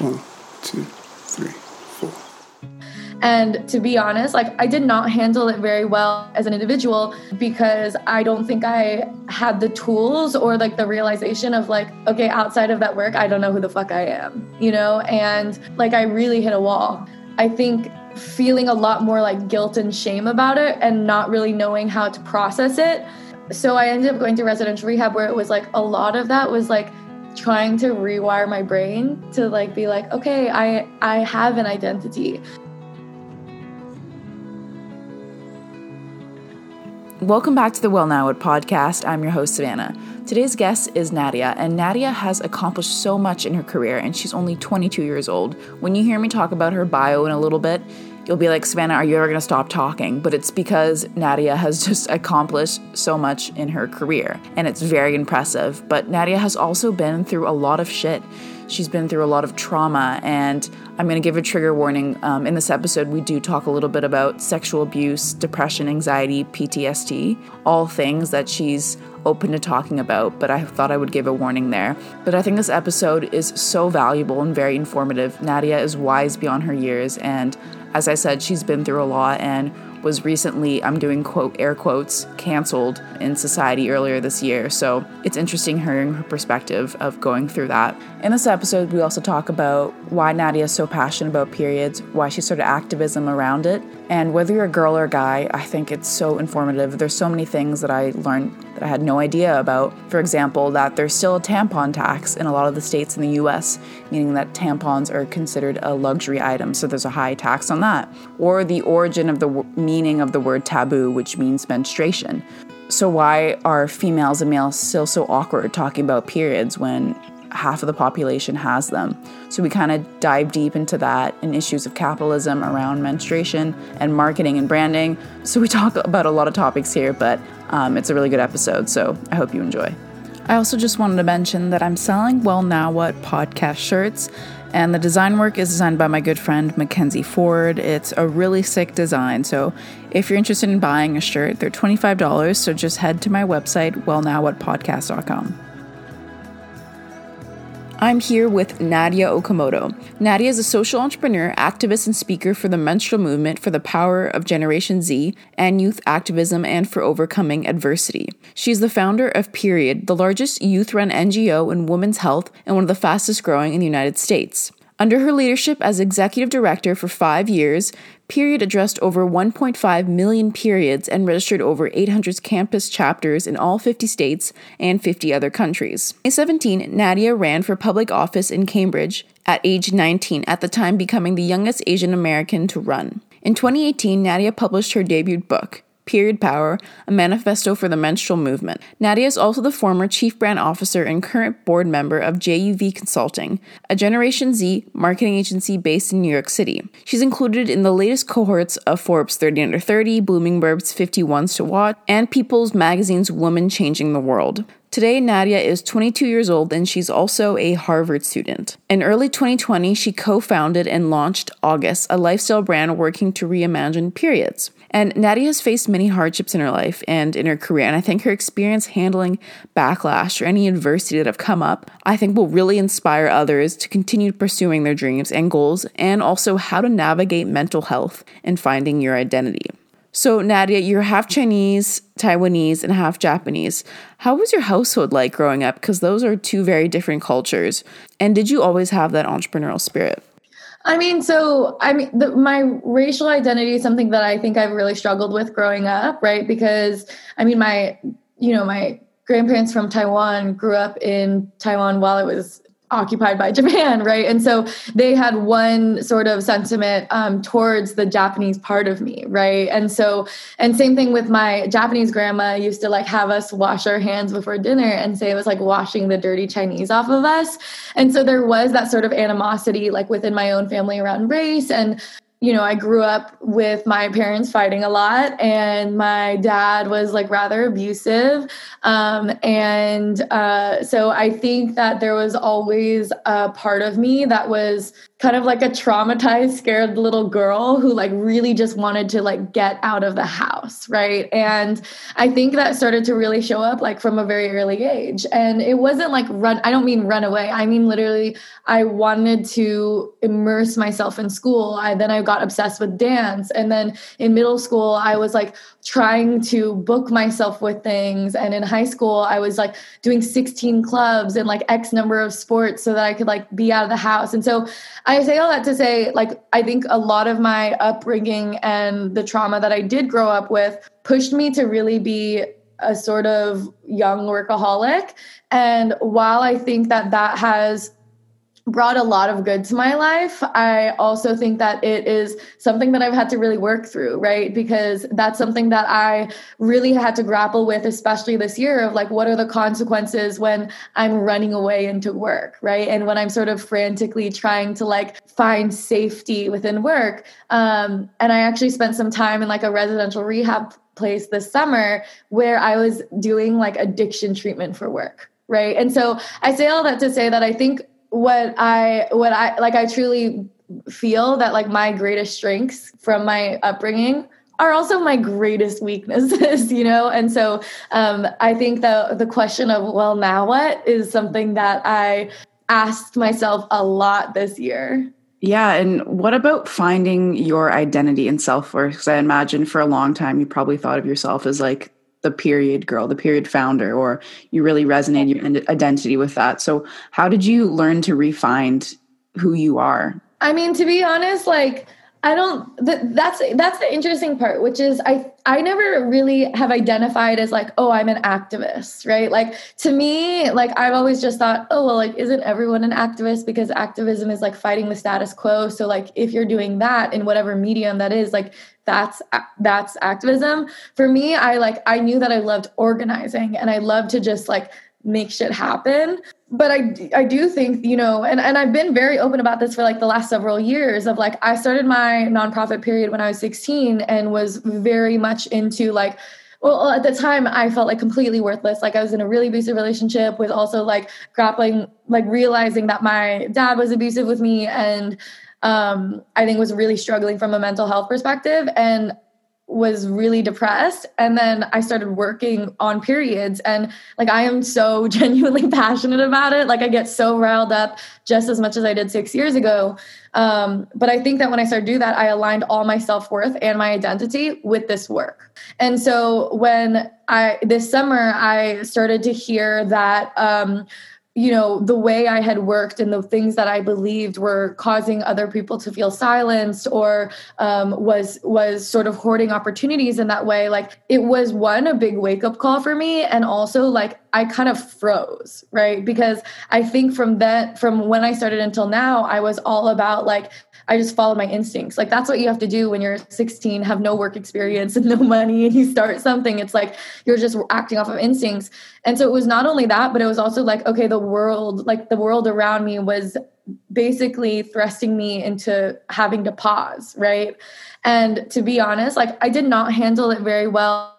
One, two, three, four. And to be honest, like I did not handle it very well as an individual because I don't think I had the tools or like the realization of like, okay, outside of that work, I don't know who the fuck I am, you know? And like I really hit a wall. I think feeling a lot more like guilt and shame about it and not really knowing how to process it. So I ended up going to residential rehab where it was like a lot of that was like trying to rewire my brain to like be like okay i i have an identity Welcome back to the Well Now podcast. I'm your host, Savannah. Today's guest is Nadia, and Nadia has accomplished so much in her career, and she's only 22 years old. When you hear me talk about her bio in a little bit, you'll be like, Savannah, are you ever going to stop talking? But it's because Nadia has just accomplished so much in her career, and it's very impressive. But Nadia has also been through a lot of shit. She's been through a lot of trauma, and I'm going to give a trigger warning. Um, in this episode, we do talk a little bit about sexual abuse, depression, anxiety, PTSD, all things that she's open to talking about, but I thought I would give a warning there. But I think this episode is so valuable and very informative. Nadia is wise beyond her years, and as I said, she's been through a lot and was recently, I'm doing quote air quotes, canceled in society earlier this year. So it's interesting hearing her perspective of going through that. In this episode, we also talk about why Nadia is so passionate about periods, why she started activism around it, and whether you're a girl or a guy, I think it's so informative. There's so many things that I learned that I had no idea about. For example, that there's still a tampon tax in a lot of the states in the US, meaning that tampons are considered a luxury item, so there's a high tax on that. Or the origin of the meaning of the word taboo, which means menstruation. So, why are females and males still so awkward talking about periods when half of the population has them? So, we kind of dive deep into that and issues of capitalism around menstruation and marketing and branding. So, we talk about a lot of topics here, but um, it's a really good episode. So, I hope you enjoy. I also just wanted to mention that I'm selling Well Now What podcast shirts. And the design work is designed by my good friend Mackenzie Ford. It's a really sick design. So if you're interested in buying a shirt, they're $25. So just head to my website, wellnowwhatpodcast.com. I'm here with Nadia Okamoto. Nadia is a social entrepreneur, activist, and speaker for the menstrual movement for the power of Generation Z and youth activism and for overcoming adversity. She's the founder of Period, the largest youth run NGO in women's health and one of the fastest growing in the United States. Under her leadership as executive director for five years, Period addressed over 1.5 million periods and registered over 800 campus chapters in all 50 states and 50 other countries. In 2017, Nadia ran for public office in Cambridge at age 19, at the time becoming the youngest Asian American to run. In 2018, Nadia published her debut book, Period Power, a manifesto for the menstrual movement. Nadia is also the former chief brand officer and current board member of JUV Consulting, a Generation Z marketing agency based in New York City. She's included in the latest cohorts of Forbes 30 Under 30, Bloomberg's 50 Ones to Watch, and People's Magazine's Woman Changing the World. Today, Nadia is 22 years old and she's also a Harvard student. In early 2020, she co founded and launched August, a lifestyle brand working to reimagine periods. And Nadia has faced many hardships in her life and in her career, and I think her experience handling backlash or any adversity that have come up, I think will really inspire others to continue pursuing their dreams and goals, and also how to navigate mental health and finding your identity. So, Nadia, you're half Chinese, Taiwanese, and half Japanese. How was your household like growing up? Because those are two very different cultures. And did you always have that entrepreneurial spirit? I mean, so I mean, the, my racial identity is something that I think I've really struggled with growing up, right? Because I mean, my, you know, my grandparents from Taiwan grew up in Taiwan while it was occupied by Japan, right? And so they had one sort of sentiment um, towards the Japanese part of me, right? And so, and same thing with my Japanese grandma used to like have us wash our hands before dinner and say it was like washing the dirty Chinese off of us. And so there was that sort of animosity like within my own family around race. And you know, I grew up with my parents fighting a lot, and my dad was like rather abusive. Um, and uh, so I think that there was always a part of me that was kind of like a traumatized scared little girl who like really just wanted to like get out of the house right? And i think that started to really show up like from a very early age. And it wasn't like run i don't mean run away. I mean literally i wanted to immerse myself in school. I then i got obsessed with dance. And then in middle school i was like trying to book myself with things. And in high school i was like doing 16 clubs and like x number of sports so that i could like be out of the house. And so I say all that to say, like, I think a lot of my upbringing and the trauma that I did grow up with pushed me to really be a sort of young workaholic. And while I think that that has brought a lot of good to my life. I also think that it is something that I've had to really work through, right? Because that's something that I really had to grapple with, especially this year of like, what are the consequences when I'm running away into work, right? And when I'm sort of frantically trying to like find safety within work. Um, and I actually spent some time in like a residential rehab place this summer where I was doing like addiction treatment for work right and so i say all that to say that i think what I what I like I truly feel that like my greatest strengths from my upbringing are also my greatest weaknesses, you know? And so um, I think the the question of well now what is something that I asked myself a lot this year. Yeah, and what about finding your identity and self-worth? Because I imagine for a long time you probably thought of yourself as like the period girl, the period founder, or you really resonate your identity with that. So, how did you learn to refine who you are? I mean, to be honest, like I don't. that's that's the interesting part, which is I I never really have identified as like, oh, I'm an activist, right? Like to me, like I've always just thought, oh, well, like isn't everyone an activist because activism is like fighting the status quo. So like if you're doing that in whatever medium that is, like that's that's activism. For me, I like I knew that I loved organizing and I love to just like make shit happen but I, I do think you know and, and i've been very open about this for like the last several years of like i started my nonprofit period when i was 16 and was very much into like well at the time i felt like completely worthless. Like i was in a really abusive relationship with also like grappling like realizing that my dad was abusive with me and um, i think was really struggling from a mental health perspective. And was really depressed. And then i started working on periods. And like i am so genuinely passionate about it. Like i get so riled up just as much as i did six years ago. Um, but i think that when i started to do that i aligned all my self-worth and my identity with this work. And so when i this summer i started to hear that um, you know the way i had worked and the things that i believed were causing other people to feel silenced or um, was was sort of hoarding opportunities in that way like it was one a big wake up call for me and also like i kind of froze right? Because i think from that from when i started until now i was all about like I just followed my instincts. Like that's what you have to do when you're 16, have no work experience and no money, and you start something. It's like you're just acting off of instincts. And so it was not only that, but it was also like, okay, the world, like the world around me was basically thrusting me into having to pause, right? And to be honest, like I did not handle it very well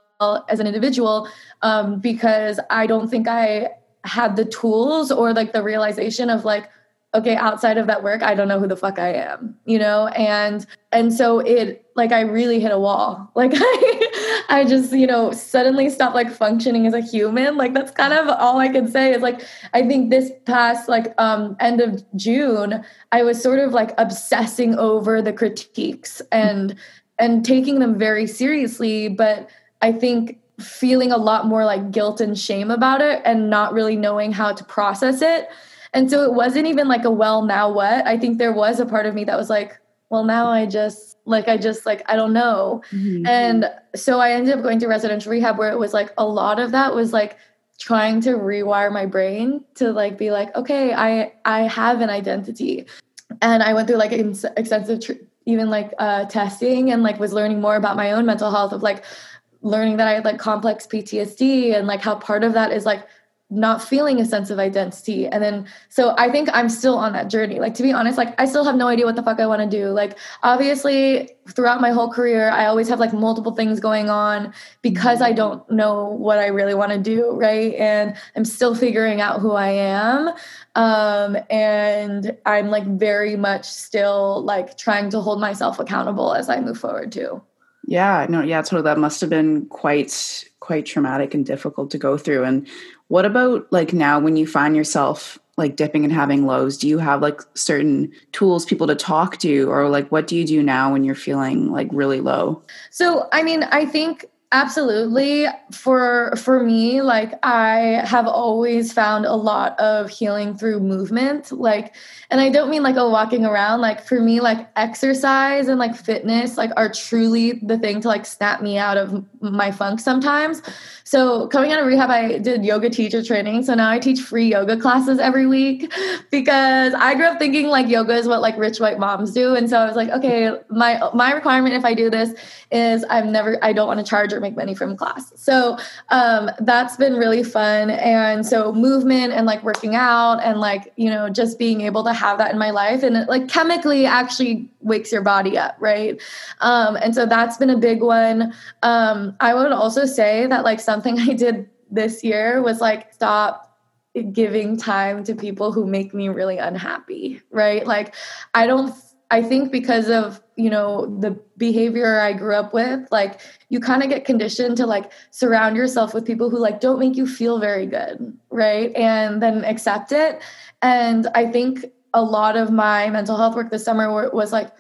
as an individual um, because I don't think I had the tools or like the realization of like, okay outside of that work i don't know who the fuck i am you know? And and so it like i really hit a wall. Like i i just you know suddenly stopped like functioning as a human. Like that's kind of all i can say is like i think this past like um end of june i was sort of like obsessing over the critiques and and taking them very seriously but i think feeling a lot more like guilt and shame about it and not really knowing how to process it and so it wasn't even like a well, now what? I think there was a part of me that was like, well, now I just like, I just like, I don't know. Mm-hmm. And so I ended up going to residential rehab where it was like a lot of that was like trying to rewire my brain to like be like, okay, I, I have an identity. And I went through like extensive, tr- even like uh, testing and like was learning more about my own mental health of like learning that I had like complex PTSD and like how part of that is like not feeling a sense of identity. And then so i think i'm still on that journey. Like to be honest like i still have no idea what the fuck i want to do. Like obviously throughout my whole career i always have like multiple things going on because i don't know what i really want to do right? And i'm still figuring out who i am. Um and i'm like very much still like trying to hold myself accountable as i move forward too yeah no yeah totally that must have been quite quite traumatic and difficult to go through and what about like now when you find yourself like dipping and having lows? Do you have like certain tools, people to talk to, or like what do you do now when you're feeling like really low? So, I mean, I think absolutely. For for me like i have always found a lot of healing through movement like and i don't mean like a walking around like for me like exercise and like fitness like are truly the thing to like snap me out of my funk sometimes. So coming out of rehab i did yoga teacher training so now i teach free yoga classes every week because i grew up thinking like yoga is what like rich white moms do and so i was like okay my my requirement if i do this is i'm never i don't want to charge or make money from class. So um, that's been really fun. And so movement and like working out and like, you know, just being able to have that in my life and it like chemically actually wakes your body up, right? Um, and so that's been a big one. Um, I would also say that like something I did this year was like stop giving time to people who make me really unhappy, right? Like I don't I think because of, you know, the behavior I grew up with, like you kind of get conditioned to like surround yourself with people who like don't make you feel very good, right? And then accept it. And I think a lot of my mental health work this summer was like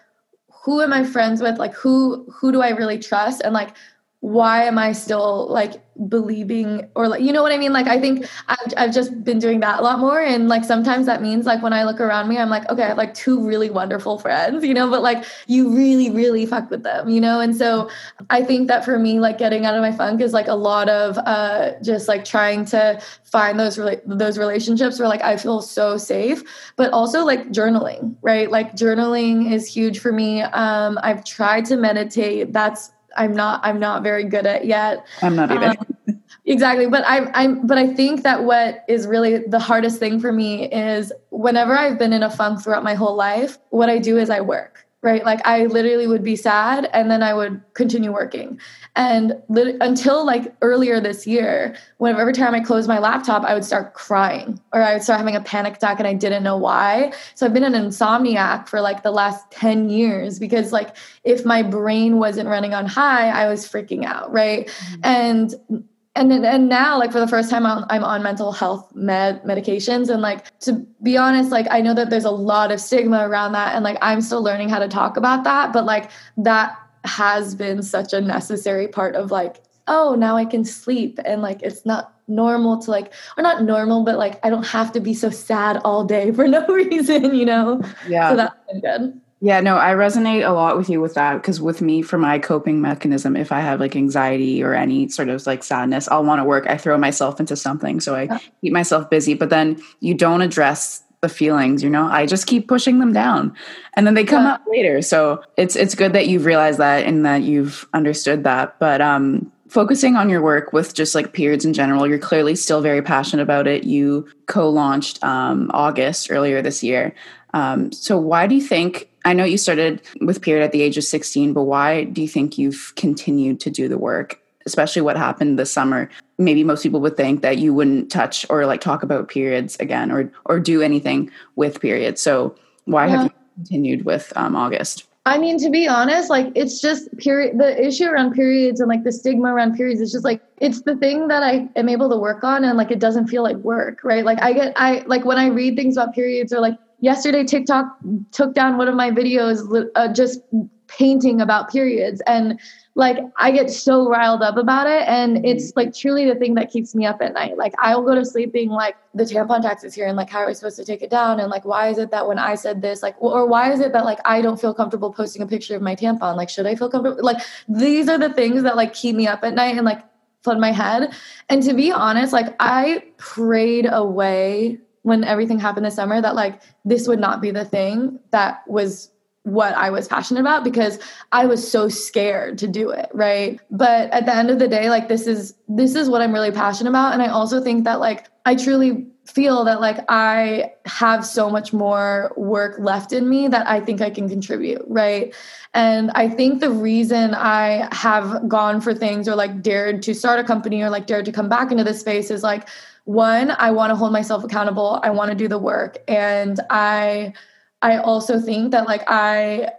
who am I friends with? Like who who do I really trust? And like why am I still like believing or like you know what I mean? Like I think I've I've just been doing that a lot more. And like sometimes that means like when I look around me, I'm like, okay, I have like two really wonderful friends, you know, but like you really, really fuck with them, you know? And so I think that for me, like getting out of my funk is like a lot of uh just like trying to find those those relationships where like I feel so safe, but also like journaling, right? Like journaling is huge for me. Um I've tried to meditate. That's I'm not I'm not very good at yet. I'm not either. Um, exactly, but I I'm but I think that what is really the hardest thing for me is whenever I've been in a funk throughout my whole life, what I do is I work right? Like I literally would be sad and then I would continue working. And lit- until like earlier this year, whenever every time I closed my laptop, I would start crying or I would start having a panic attack and I didn't know why. So I've been an insomniac for like the last 10 years because like if my brain wasn't running on high, I was freaking out, right? Mm-hmm. And and mm-hmm. and now like for the first time I'm, I'm on mental health med medications. And like to be honest like i know that there's a lot of stigma around that. And like i'm still learning how to talk about that. But like that has been such a necessary part of like oh now i can sleep. And like it's not normal to like or not normal but like i don't have to be so sad all day for no reason you know? Yeah. So that's been good yeah, no, I resonate a lot with you with that because with me, for my coping mechanism, if I have like anxiety or any sort of like sadness, I'll want to work. I throw myself into something. So I keep myself busy, but then you don't address the feelings, you know? I just keep pushing them down and then they come yeah. up later. So it's it's good that you've realized that and that you've understood that. But um focusing on your work with just like periods in general, you're clearly still very passionate about it. You co-launched um August earlier this year. Um, so why do you think I know you started with period at the age of 16, but why do you think you've continued to do the work, especially what happened this summer? Maybe most people would think that you wouldn't touch or like talk about periods again or or do anything with periods. So why yeah. have you continued with um, August? I mean, to be honest, like it's just period. The issue around periods and like the stigma around periods is just like it's the thing that I am able to work on, and like it doesn't feel like work, right? Like I get, I like when I read things about periods or like yesterday TikTok took down one of my videos uh, just painting about periods and like I get so riled up about it and mm-hmm. it's like truly the thing that keeps me up at night. Like I'll go to sleep being like the tampon tax is here and like how are we supposed to take it down and like why is it that when I said this like or why is it that like I don't feel comfortable posting a picture of my tampon? Like should I feel comfortable? Like these are the things that like keep me up at night and like flood my head. And to be honest, like I prayed away when everything happened this summer that like this would not be the thing that was what I was passionate about because I was so scared to do it, right? But at the end of the day like this is this is what I'm really passionate about and I also think that like I truly feel that like I have so much more work left in me that I think I can contribute, right? And I think the reason I have gone for things or like dared to start a company or like dared to come back into this space is like one, I want to hold myself accountable. I want to do the work and I I also think that like I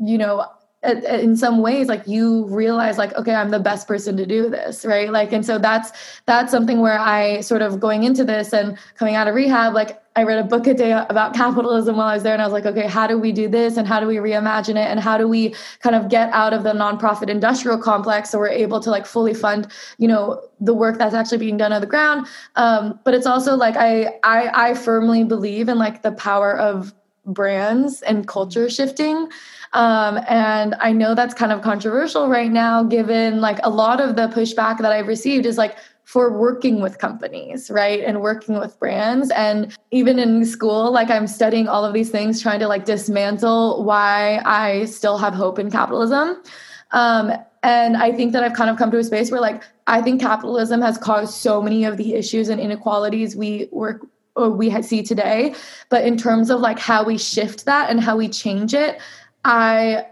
you know in some ways like you realize like okay i'm the best person to do this right? Like and so that's that's something where i sort of going into this and coming out of rehab like i read a book a day about capitalism while i was there and i was like okay how do we do this and how do we reimagine it and how do we kind of get out of the nonprofit industrial complex so we're able to like fully fund you know the work that's actually being done on the ground? Um, but it's also like I, I i firmly believe in like the power of brands and culture shifting um, and I know that's kind of controversial right now, given like a lot of the pushback that I've received is like for working with companies, right? And working with brands. And even in school, like I'm studying all of these things, trying to like dismantle why I still have hope in capitalism. Um, and I think that I've kind of come to a space where like I think capitalism has caused so many of the issues and inequalities we work or we see today. But in terms of like how we shift that and how we change it, I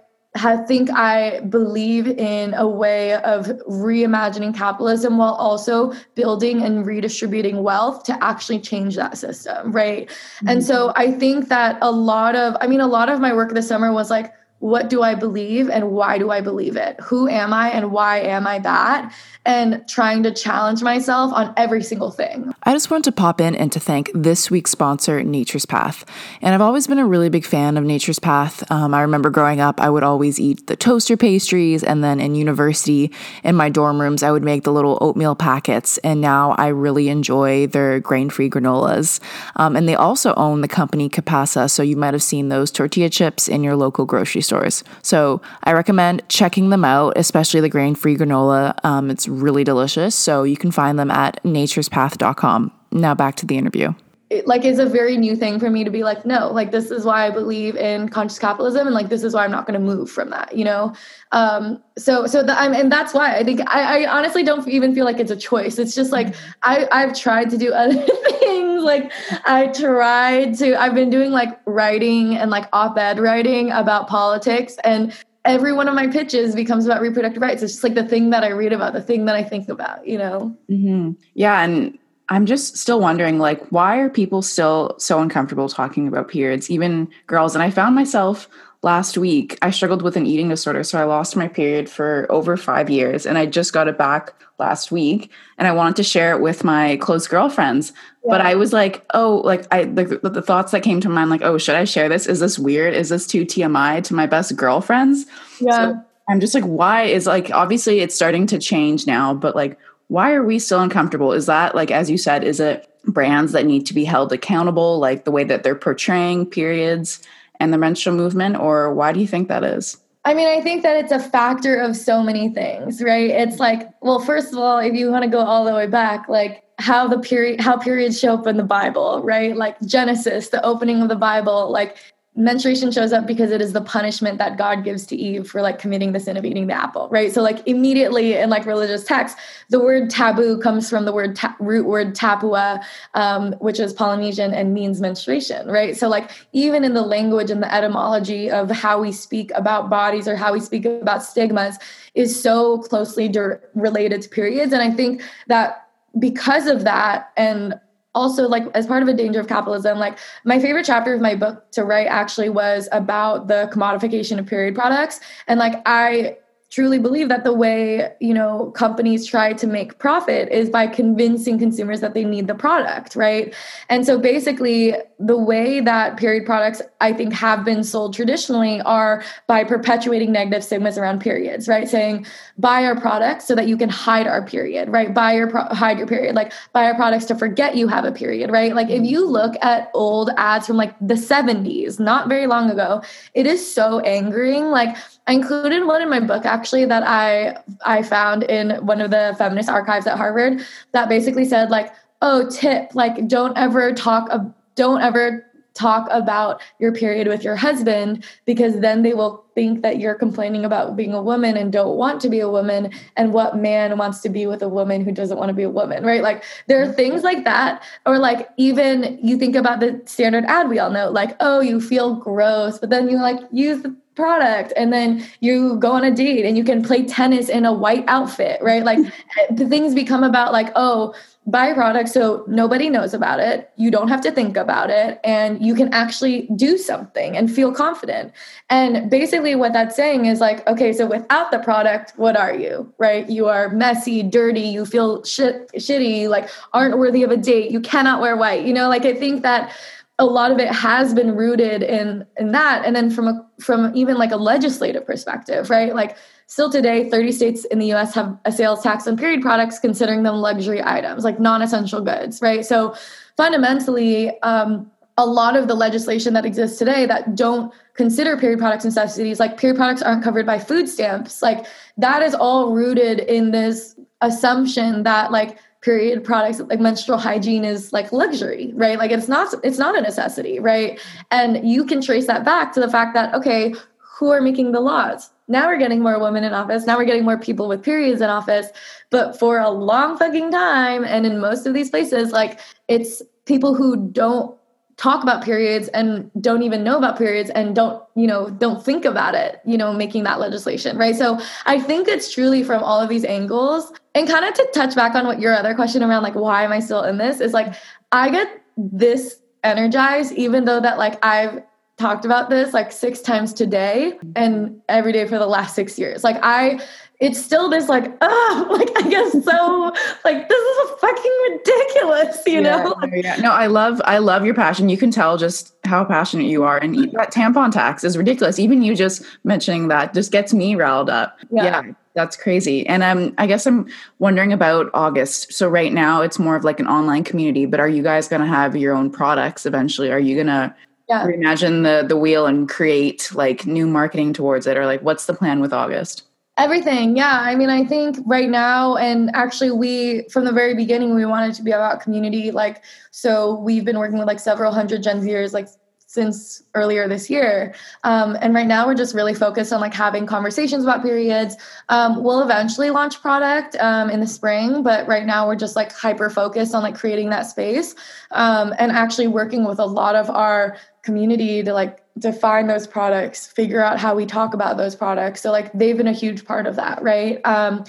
think I believe in a way of reimagining capitalism while also building and redistributing wealth to actually change that system, right? Mm-hmm. And so I think that a lot of, I mean, a lot of my work this summer was like, what do I believe and why do I believe it? Who am I and why am I that? And trying to challenge myself on every single thing. I just wanted to pop in and to thank this week's sponsor, Nature's Path. And I've always been a really big fan of Nature's Path. Um, I remember growing up, I would always eat the toaster pastries. And then in university, in my dorm rooms, I would make the little oatmeal packets. And now I really enjoy their grain free granolas. Um, and they also own the company Que Pasa. So you might have seen those tortilla chips in your local grocery store stores. So I recommend checking them out, especially the grain free granola. Um, it's really delicious. So you can find them at naturespath.com. Now back to the interview. It, like is a very new thing for me to be like no like this is why i believe in conscious capitalism and like this is why i'm not going to move from that you know? Um so so that i'm and that's why i think I, I honestly don't even feel like it's a choice. It's just like i i've tried to do other things like i tried to i've been doing like writing and like op-ed writing about politics and every one of my pitches becomes about reproductive rights. It's just like the thing that i read about the thing that i think about you know? Mm-hmm. yeah and I'm just still wondering, like, why are people still so uncomfortable talking about periods, even girls? And I found myself last week, I struggled with an eating disorder. So I lost my period for over five years and I just got it back last week. And I wanted to share it with my close girlfriends. Yeah. But I was like, oh, like, I, the, the thoughts that came to mind, like, oh, should I share this? Is this weird? Is this too TMI to my best girlfriends? Yeah. So I'm just like, why is like, obviously it's starting to change now, but like, why are we still uncomfortable? Is that like as you said, is it brands that need to be held accountable, like the way that they're portraying periods and the menstrual movement, or why do you think that is? I mean, I think that it's a factor of so many things, right? It's like, well, first of all, if you want to go all the way back, like how the period how periods show up in the Bible, right? Like Genesis, the opening of the Bible, like menstruation shows up because it is the punishment that God gives to Eve for like committing the sin of eating the apple, right? So like immediately in like religious texts, the word taboo comes from the word ta- root word tapua, um, which is Polynesian and means menstruation, right? So like even in the language and the etymology of how we speak about bodies or how we speak about stigmas is so closely de- related to periods, and I think that because of that and also like as part of a danger of capitalism like my favorite chapter of my book to write actually was about the commodification of period products. And like i truly believe that the way you know companies try to make profit is by convincing consumers that they need the product right? And so basically the way that period products i think have been sold traditionally are by perpetuating negative stigmas around periods right? Saying buy our products so that you can hide our period right? Buy your pro- hide your period like buy our products to forget you have a period right? Like if mm-hmm. you look at old ads from like the 70s not very long ago it is so angering like I included one in my book actually that I I found in one of the feminist archives at Harvard that basically said like, oh, tip, like don't ever talk of don't ever talk about your period with your husband because then they will think that you're complaining about being a woman and don't want to be a woman and what man wants to be with a woman who doesn't want to be a woman right? Like there are things like that or like even you think about the standard ad we all know like oh you feel gross but then you like use the product and then you go on a date and you can play tennis in a white outfit right? Like eh, the things become about like oh buy a product so nobody knows about it. You don't have to think about it and you can actually do something and feel confident. And basically what that's saying is like okay so without the product what are you right? You are messy dirty you feel shit shitty like aren't worthy of a date you cannot wear white you know? Like i think that a lot of it has been rooted in in that. And then from a from even like a legislative perspective right? Like still today 30 states in the us have a sales tax on period products considering them luxury items like non-essential goods right? So fundamentally um, a lot of the legislation that exists today that don't consider period products and necessities like period products aren't covered by food stamps like that is all rooted in this assumption that like period products like menstrual hygiene is like luxury right? Like it's not it's not a necessity right? And you can trace that back to the fact that okay who are making the laws? Now we're getting more women in office. Now we're getting more people with periods in office. But for a long fucking time and in most of these places like it's people who don't talk about periods and don't even know about periods and don't you know don't think about it you know making that legislation right? So i think it's truly from all of these angles. And kind of to touch back on what your other question around like why am i still in this is like i get this energized even though that like i've talked about this like six times today and every day for the last six years. Like i it's still this like oh like i guess so like this is fucking ridiculous you yeah, know? yeah. no i love i love your passion. You can tell just how passionate you are and that tampon tax is ridiculous. Even you just mentioning that just gets me riled up. Yeah, yeah that's crazy. And um i guess i'm wondering about august. So right now it's more of like an online community but are you guys going to have your own products eventually? Are you going to yeah. reimagine the the wheel and create like new marketing towards it? Or like what's the plan with august Everything. Yeah. I mean, I think right now, and actually, we, from the very beginning, we wanted to be about community. Like, so we've been working with like several hundred Gen Zers, like, since earlier this year. Um, and right now we're just really focused on like having conversations about periods. Um, we'll eventually launch product um, in the spring, but right now we're just like hyper focused on like creating that space um, and actually working with a lot of our community to like define those products, figure out how we talk about those products. So like they've been a huge part of that, right? Um,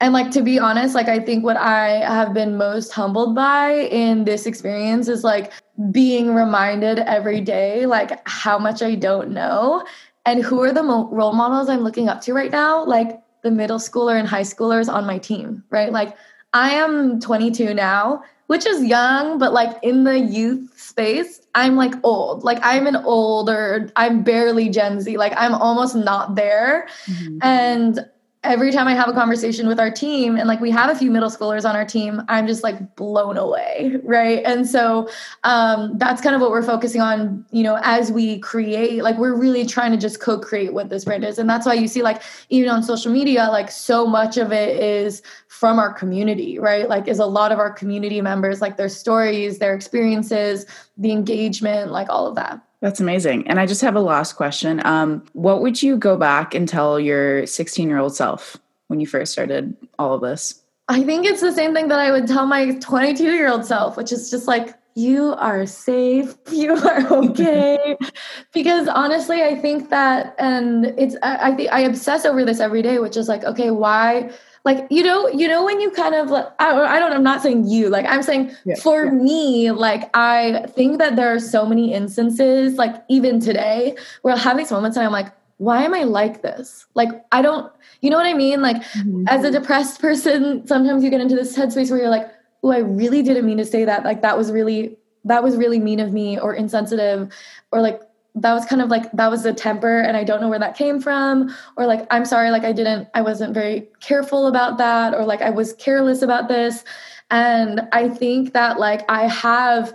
and like to be honest, like I think what I have been most humbled by in this experience is like being reminded every day like how much I don't know and who are the mo- role models I'm looking up to right now, like the middle schooler and high schoolers on my team, right? Like I am 22 now, which is young, but like in the youth space, I'm like old. Like I'm an older, I'm barely Gen Z. Like I'm almost not there. Mm-hmm. And every time I have a conversation with our team, and like we have a few middle schoolers on our team, I'm just like blown away, right? And so um, that's kind of what we're focusing on, you know, as we create. Like we're really trying to just co-create what this brand is, and that's why you see like even on social media, like so much of it is from our community, right? Like is a lot of our community members, like their stories, their experiences, the engagement, like all of that. That's amazing. And I just have a last question. Um, what would you go back and tell your 16 year old self when you first started all of this? I think it's the same thing that I would tell my 22 year old self, which is just like, you are safe, you are okay. because honestly, I think that, and it's, I, I think I obsess over this every day, which is like, okay, why? Like you know you know when you kind of like I, I don't i'm not saying you like i'm saying yeah, for yeah. me like i think that there are so many instances like even today where i have these moments and i'm like why am i like this like i don't you know what i mean like mm-hmm. as a depressed person sometimes you get into this headspace where you're like oh i really didn't mean to say that like that was really that was really mean of me or insensitive or like that was kind of like that was the temper and i don't know where that came from or like i'm sorry like i didn't i wasn't very careful about that or like i was careless about this. And i think that like i have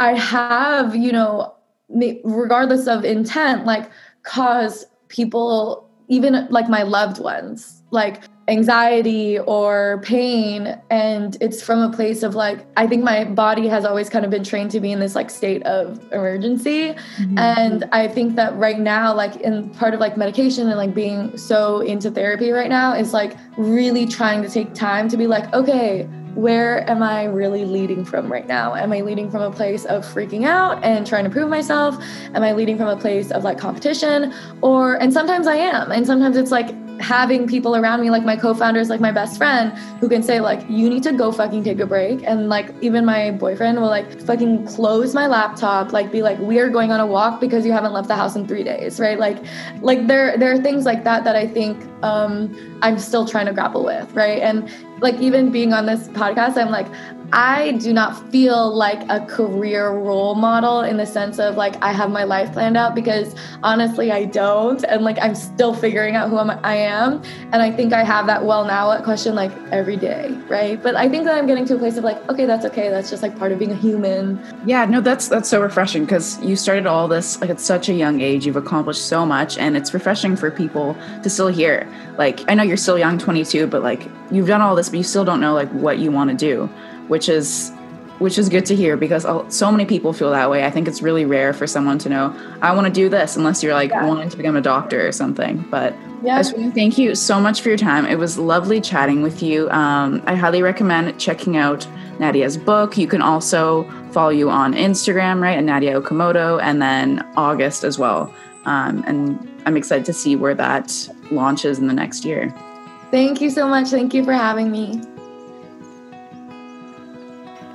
i have you know regardless of intent like cause people even like my loved ones like anxiety or pain and it's from a place of like i think my body has always kind of been trained to be in this like state of emergency mm-hmm. and i think that right now like in part of like medication and like being so into therapy right now is like really trying to take time to be like okay where am I really leading from right now? Am I leading from a place of freaking out and trying to prove myself? Am I leading from a place of like competition? Or, and sometimes I am. And sometimes it's like having people around me like my co-founders like my best friend who can say like you need to go fucking take a break and like even my boyfriend will like fucking close my laptop like be like we are going on a walk because you haven't left the house in 3 days right like like there there are things like that that I think um I'm still trying to grapple with right and like even being on this podcast I'm like I do not feel like a career role model in the sense of like I have my life planned out because honestly I don't. And like I'm still figuring out who I am. And I think I have that well now at question like every day right? But I think that I'm getting to a place of like okay that's okay. That's just like part of being a human. Yeah no that's that's so refreshing because you started all this like at such a young age. You've accomplished so much and it's refreshing for people to still hear. Like I know you're still young 22 but like you've done all this but you still don't know like what you want to do which is which is good to hear because so many people feel that way. I think it's really rare for someone to know I want to do this unless you're like yeah. wanting to become a doctor or something. But yeah. Thank you so much for your time. It was lovely chatting with you. Um, I highly recommend checking out Nadia's book. You can also follow you on Instagram, right, and Nadia Okamoto, and then August as well. Um, and I'm excited to see where that launches in the next year. Thank you so much. Thank you for having me.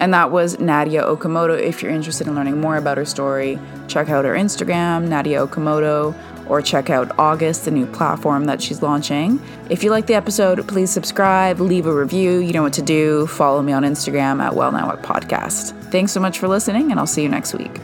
And that was Nadia Okamoto. If you're interested in learning more about her story, check out her Instagram, Nadia Okamoto, or check out August, the new platform that she's launching. If you like the episode, please subscribe, leave a review. You know what to do. Follow me on Instagram at Well Now What Podcast. Thanks so much for listening, and I'll see you next week.